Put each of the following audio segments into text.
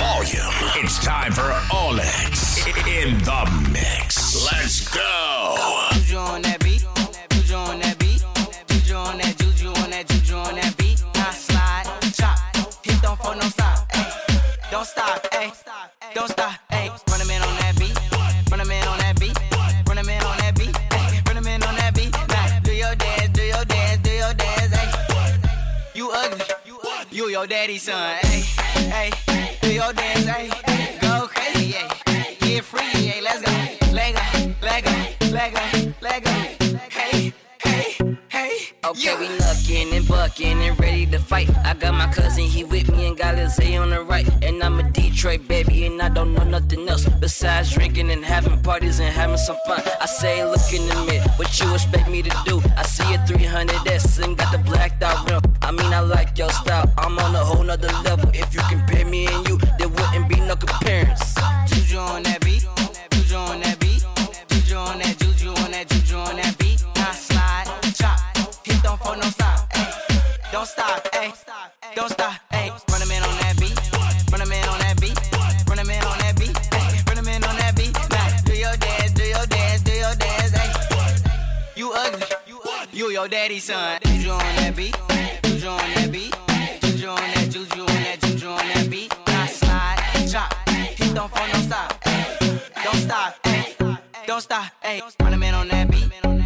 volume. It's time for Olix in the mix. Let's go. Juju on that beat. Juju on that beat. Juju on that juju on that juju on that beat. Slide, chop, hit don't no stop. Don't stop. Don't stop. Run a man on that beat. Run a man on that beat. Run a man on that beat. Run a man on that beat. Now do your dance, do your dance, do your dance. You ugly, you your daddy's son. Your dance, ay. Go crazy, ay. Get free, ay. Let's go. Lego, Lego, Lego, Lego. Hey, hey, hey. Okay, we knuckin' and buckin' and ready to fight. I got my cousin, he with me and got Lizzie on the right. And I'm a Detroit baby, and I don't know nothing else besides drinking and having parties and having some fun. I say, look in the mirror, what you expect me to do? I see a 300S and got the blacked out rim. I mean, I like your style, I'm on a whole nother level. If you compare me and you, don't stop. Ay. Don't stop, ay. Don't stop, ay. Run a man on that beat. Run a man on that beat. Run a man on that beat. Run a man on that beat. Now do your dance, do your dance, do your dance. Ay. You ugly, you your daddy's son. Juju on that beat. Juju on that beat. Juju on that juju on that juju on that beat. Now slide, chop, hit don't fall no stop. Ay. Don't stop, ay. Don't stop, ay. Run a man on that beat.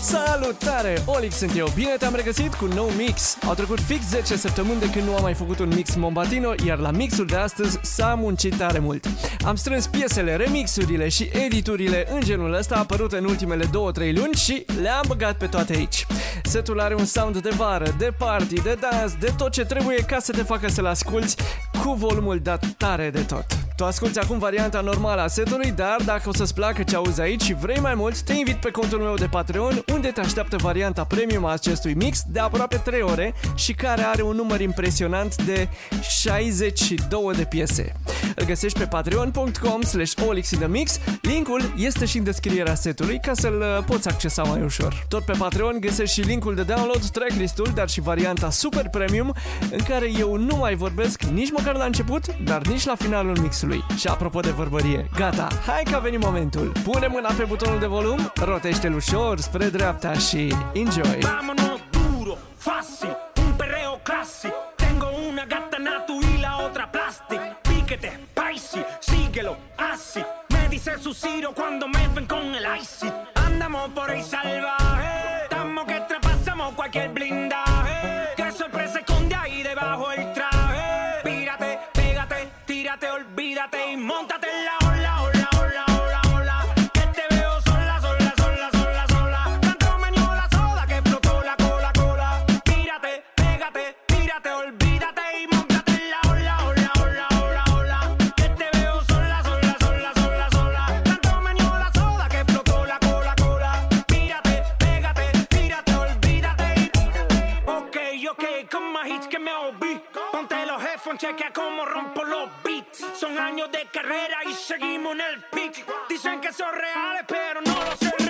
Salutare! Olix sunt eu, bine te-am regăsit cu nou mix! Au trecut fix 10 săptămâni de când nu am mai făcut un mix Mombatino, iar la mixul de astăzi s-a muncit tare mult. Am strâns piesele, remixurile și editurile în genul ăsta apărute în ultimele 2-3 luni și le-am băgat pe toate aici. Setul are un sound de vară, de party, de dans, de tot ce trebuie ca să te facă să-l asculti cu volumul dat tare de tot. Tu asculti acum varianta normală a setului, dar dacă o să-ți placă ce auzi aici și vrei mai mult, te invit pe contul meu de Patreon, unde te așteaptă varianta premium a acestui mix de aproape 3 ore și care are un număr impresionant de 62 de piese. Îl găsești pe patreon.com slash mix. Linkul este și în descrierea setului ca să-l uh, poți accesa mai ușor. Tot pe Patreon găsești și linkul de download, tracklist-ul, dar și varianta super premium, în care eu nu mai vorbesc nici măcar la început, dar nici la finalul mixului. Și apropo de vorbărie, gata, hai că a venit momentul. Pune mâna pe butonul de volum, rotește-l ușor spre dreapta și enjoy! Vámonos duro, fácil, un perreo classic. Tengo una gata natu la otra plastic. Piquete, paisi, síguelo, así. Me dice su Ciro cuando me ven con el icy. Andamos por ahí salvaje. Estamos que traspasamos cualquier blindaje. Chequea cómo rompo los beats. Son años de carrera y seguimos en el peak. Dicen que son reales, pero no lo sé,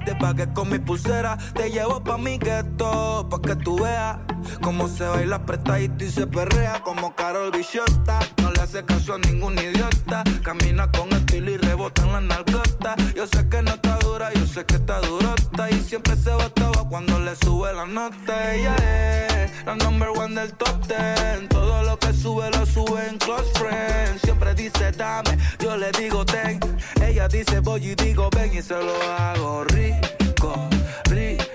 te pagué con mi pulsera. Te llevo pa' mi gueto, pa' que tú veas cómo se baila apretadito y se perrea como Carol Bichota. No le hace caso a ningún idiota. Camina con estilo y rebota en la narcota. Yo sé que no está dura, yo sé que está durota. Y siempre se botaba cuando le sube la nota. Ella es la number one del top ten. Todo lo que sube lo sube en close friends. Siempre dice dame, yo le digo ten ella dice voy y digo ven y se lo hago rico, rico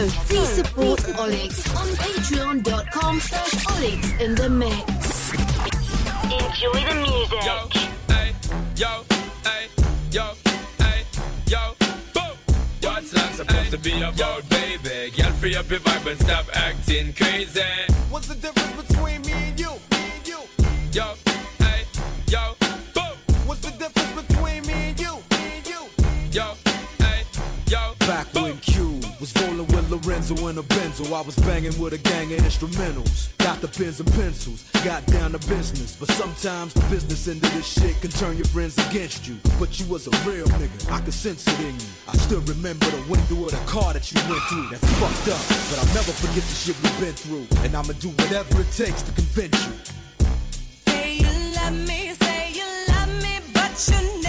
So please support Olix on patreon.com slash Olix in the mix. Enjoy the music. Yo, hey, yo, hey, yo, hey, yo, boom. What's that supposed to be about, baby? Girl, free up your vibe and stop acting crazy. What's the difference between me and you? Me and you. Yo, in a Benzo, I was banging with a gang of instrumentals. Got the pens and pencils, got down to business. But sometimes the business end of this shit can turn your friends against you. But you was a real nigga, I could sense it in you. I still remember the window of the car that you went through. That's fucked up, but I'll never forget the shit we've been through. And I'ma do whatever it takes to convince you. Say you love me, say you love me, but you're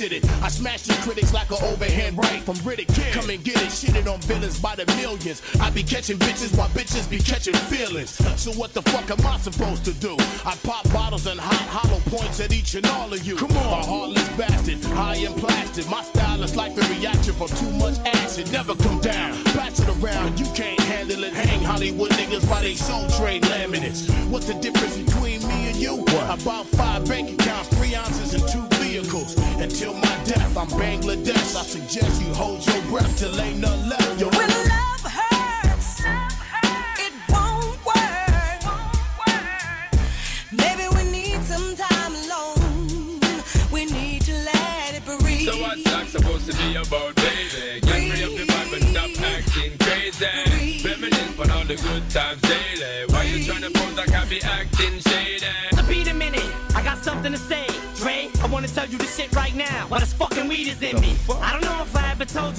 I smash the critics like an overhand right from Riddick. Come and get it, shitted on villains by the millions. I be catching bitches while bitches be catching feelings. So what the fuck am I supposed to do? I pop bottles and hot hollow points at each and all of you. Come on, a heartless bastard, high and plastic. My style is like the reaction from too much acid. Never come down, pass it around. You can't handle it. Hang Hollywood niggas while they soul trade laminates. What's the difference between me and you? What? About five bank accounts, three ounces, Bangladesh. I suggest you hold your breath till ain't none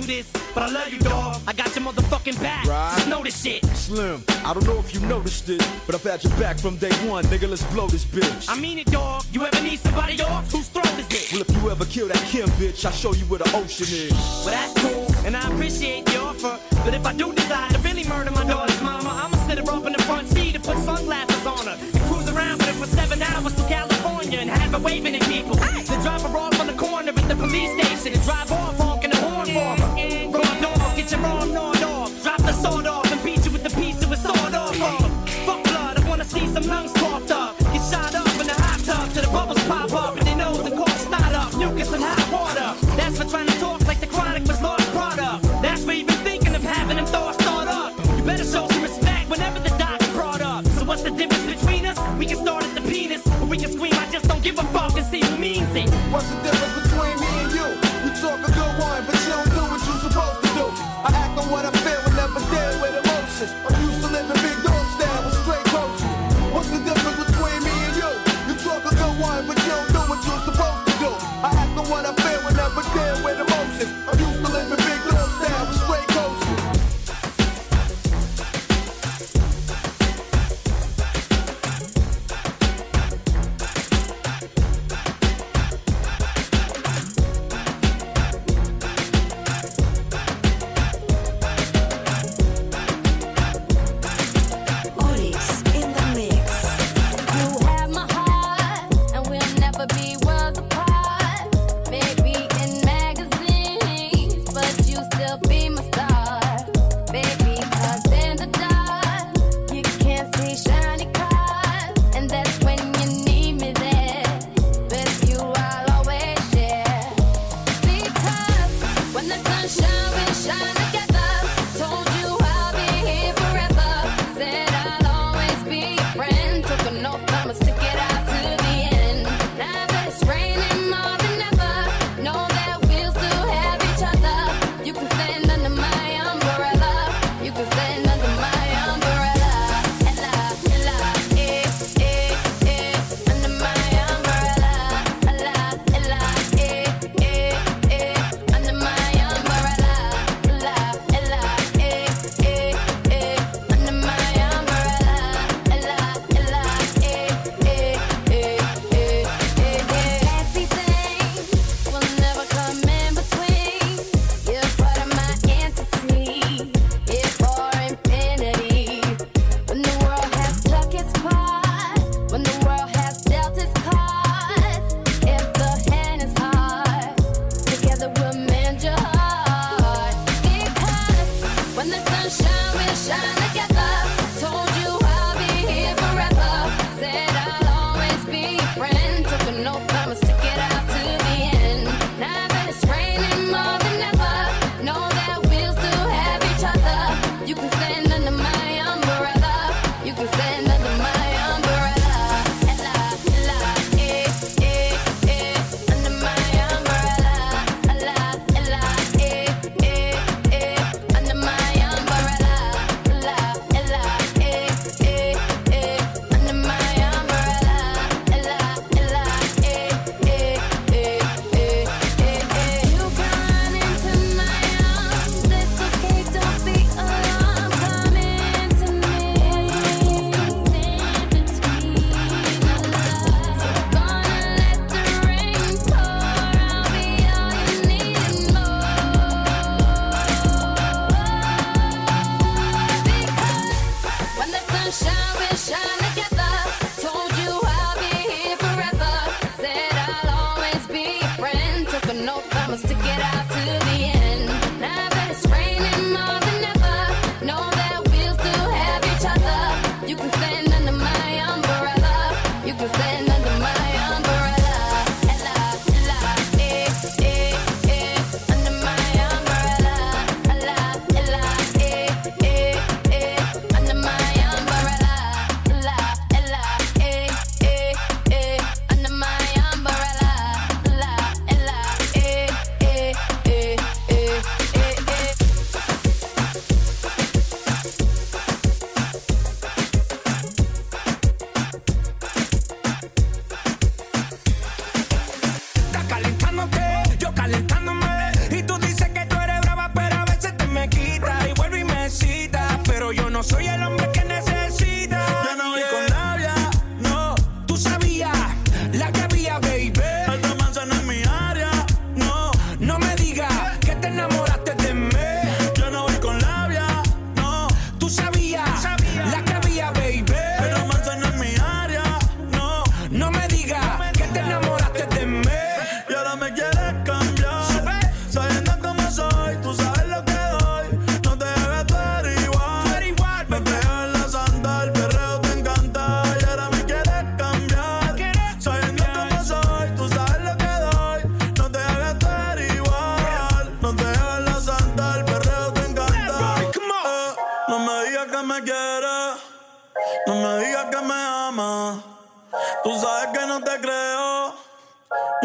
I ever told you this, but I love you, dog. I got your motherfucking back. Just know this shit. Slim, I don't know if you noticed it, but I've had your back from day one. Nigga, let's blow this bitch. I mean it, dog. You ever need somebody off? Whose throat is it? Well, if you ever kill that Kim bitch, I'll show you where the ocean is. Well, that's cool, and I appreciate the offer. But if I do decide to really murder my daughter's mama, I'ma sit her up in the front seat and put sunglasses on her and cruise around with her for seven hours to California and have her waving at people. Then drop her off on the corner at the police station and drive off honking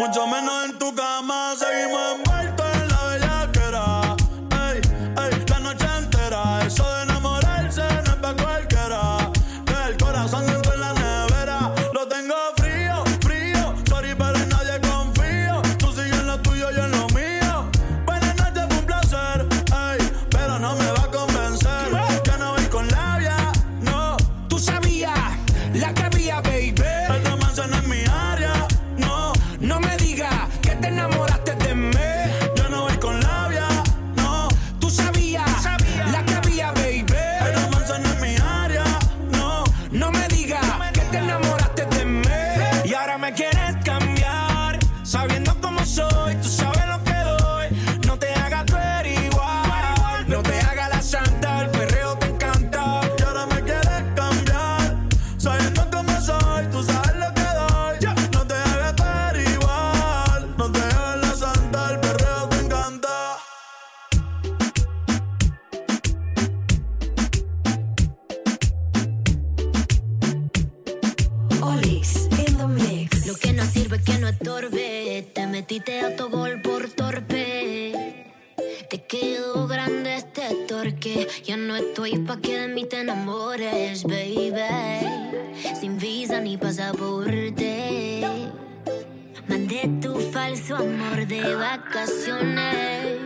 Mucho menos en tu casa. vacaciones.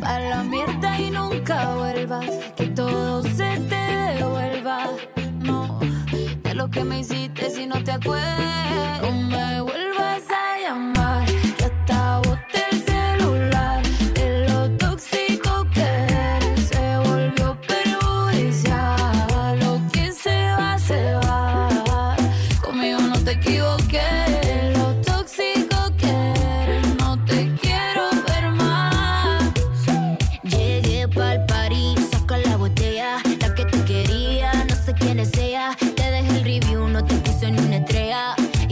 Para la mierda y nunca vuelvas, que todo se te devuelva. No, de lo que me hiciste si no te acuerdas.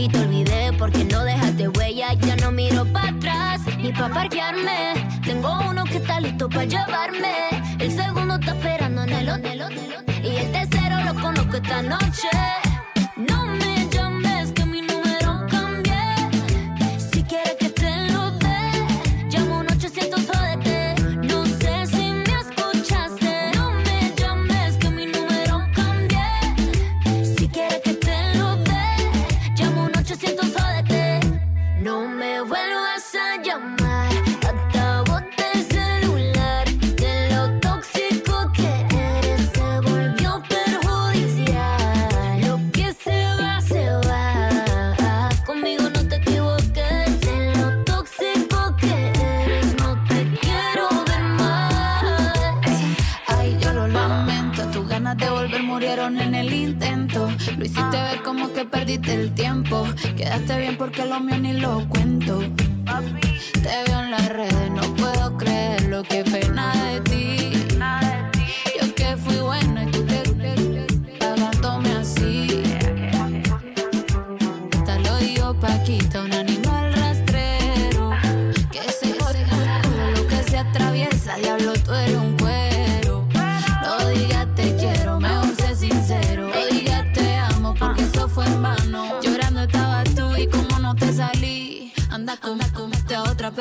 y te olvidé porque no dejaste huella. Ya no miro para atrás ni para parquearme. Tengo uno que está listo para llevarme. El segundo está esperando en el hotel. Y el tercero lo conozco esta noche. el tiempo. Quedaste bien porque lo mío ni lo cuento.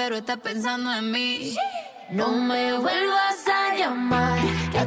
pero está pensando en mí. No me vuelvas a llamar, que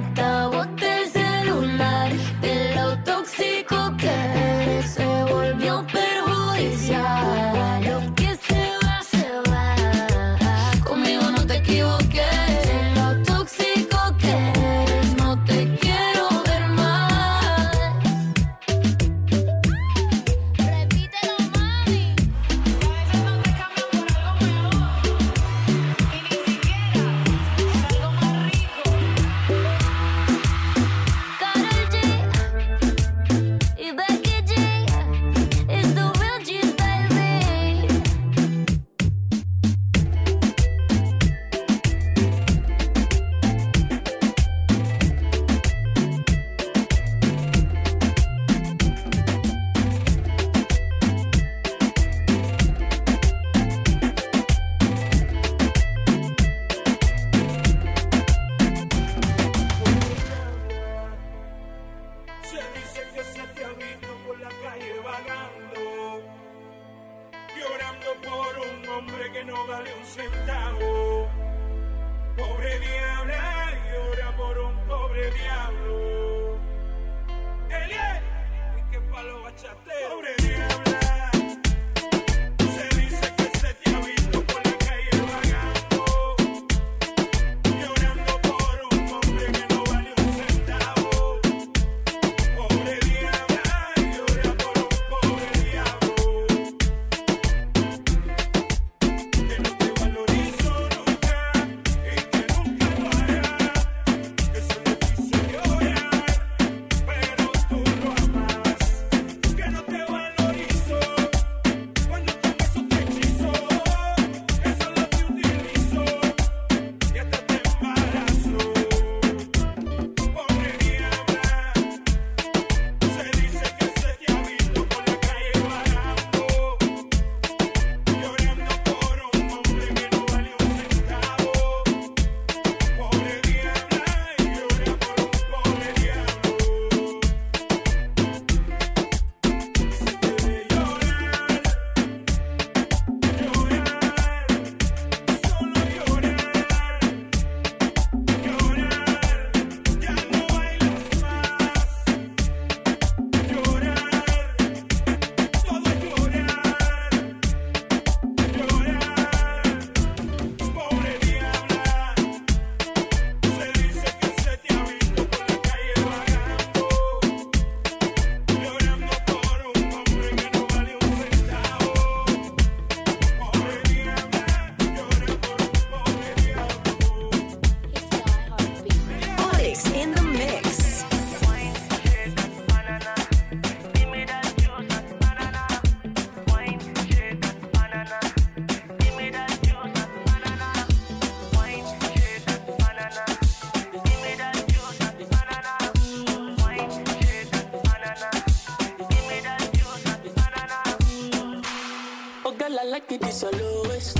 I like it, it's the lowest.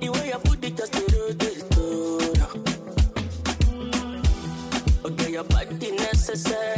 The way I put it, just the rotate. Okay, your body necessary.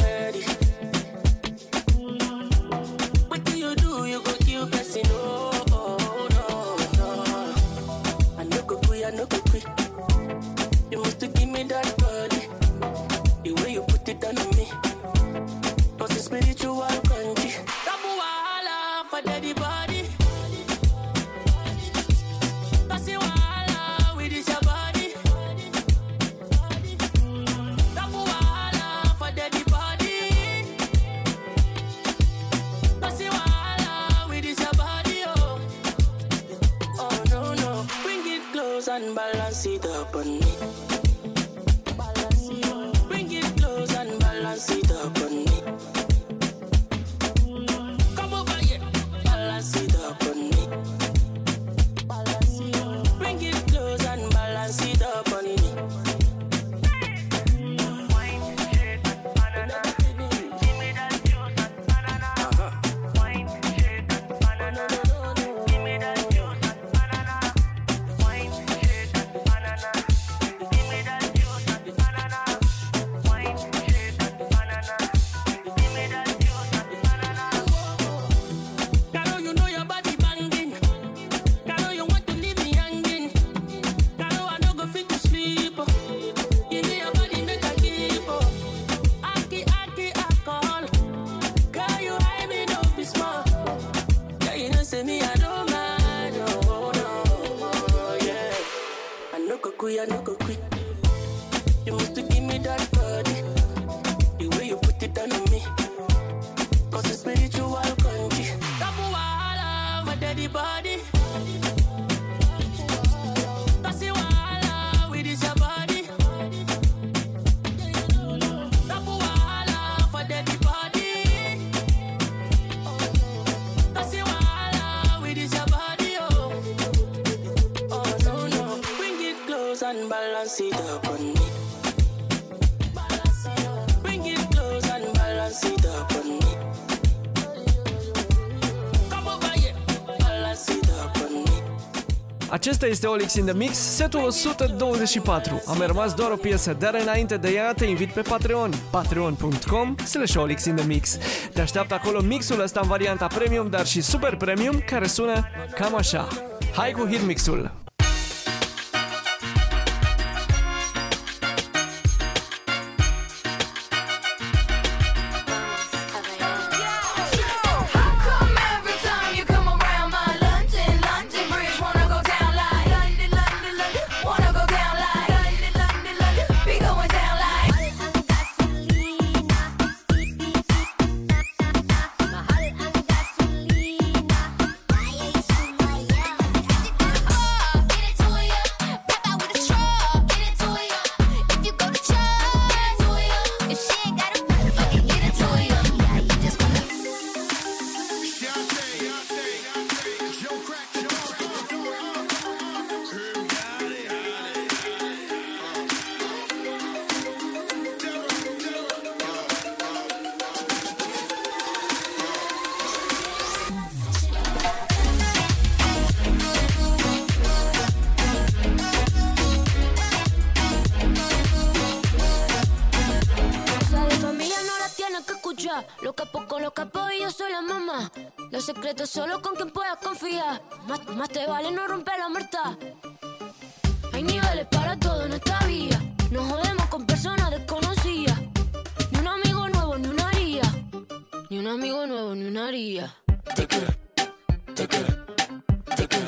Close and balance it up on me. Bring it close and balance it up on me. Come over here, balance it up on me. Acesta este Olix in the Mix, setul 124. Am mai rămas doar o piesă, dar înainte de ea te invit pe Patreon, patreon.com slash Olix in the Mix. Te așteaptă acolo mixul ăsta în varianta premium, dar și super premium, care sună cam așa. Hai cu hit mixul! Los secretos solo con quien puedas confiar. Más, más te vale no romper la muerta. Hay niveles para todo en esta vía. Nos jodemos con personas desconocidas. Ni un amigo nuevo, ni una haría. Ni un amigo nuevo, ni una haría.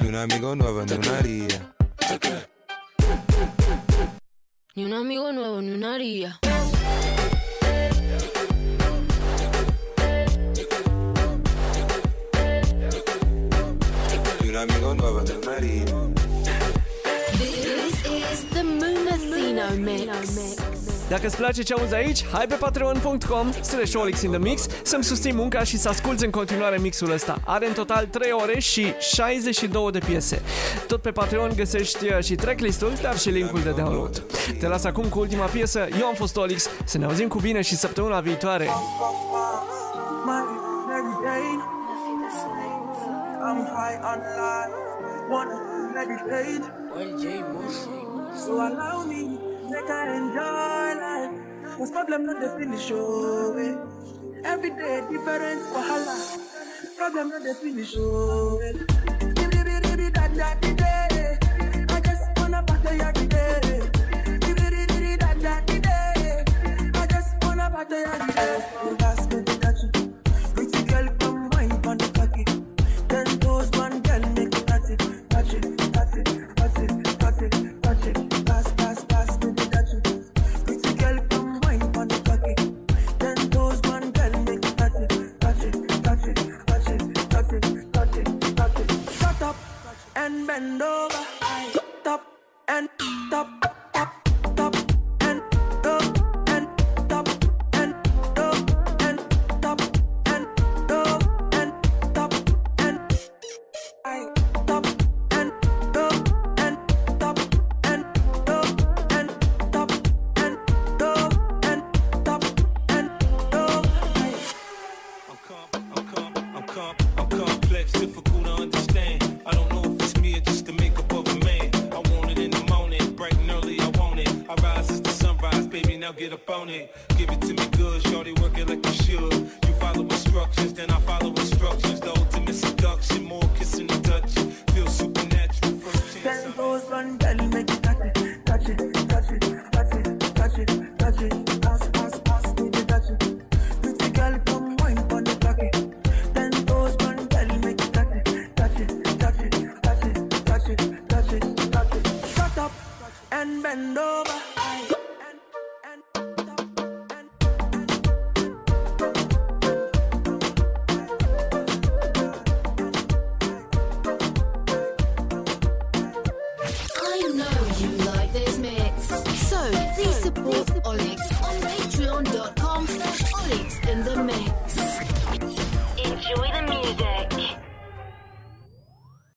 Ni un amigo nuevo, ni una place ce auzi aici, hai pe patreon.com slash Olix in the Mix să-mi susții munca și să asculti în continuare mixul ăsta. Are în total 3 ore și 62 de piese. Tot pe Patreon găsești uh, și tracklist-ul, dar și linkul de download. Te las acum cu ultima piesă. Eu am fost Olix. Să ne auzim cu bine și săptămâna viitoare. I'm high on life, wanna meditate. So allow me, make I enjoy life. Cause problem not the finish, oh eh. Every day different wahala. Problem not the finish, oh eh. I just wanna party I just wanna party every day.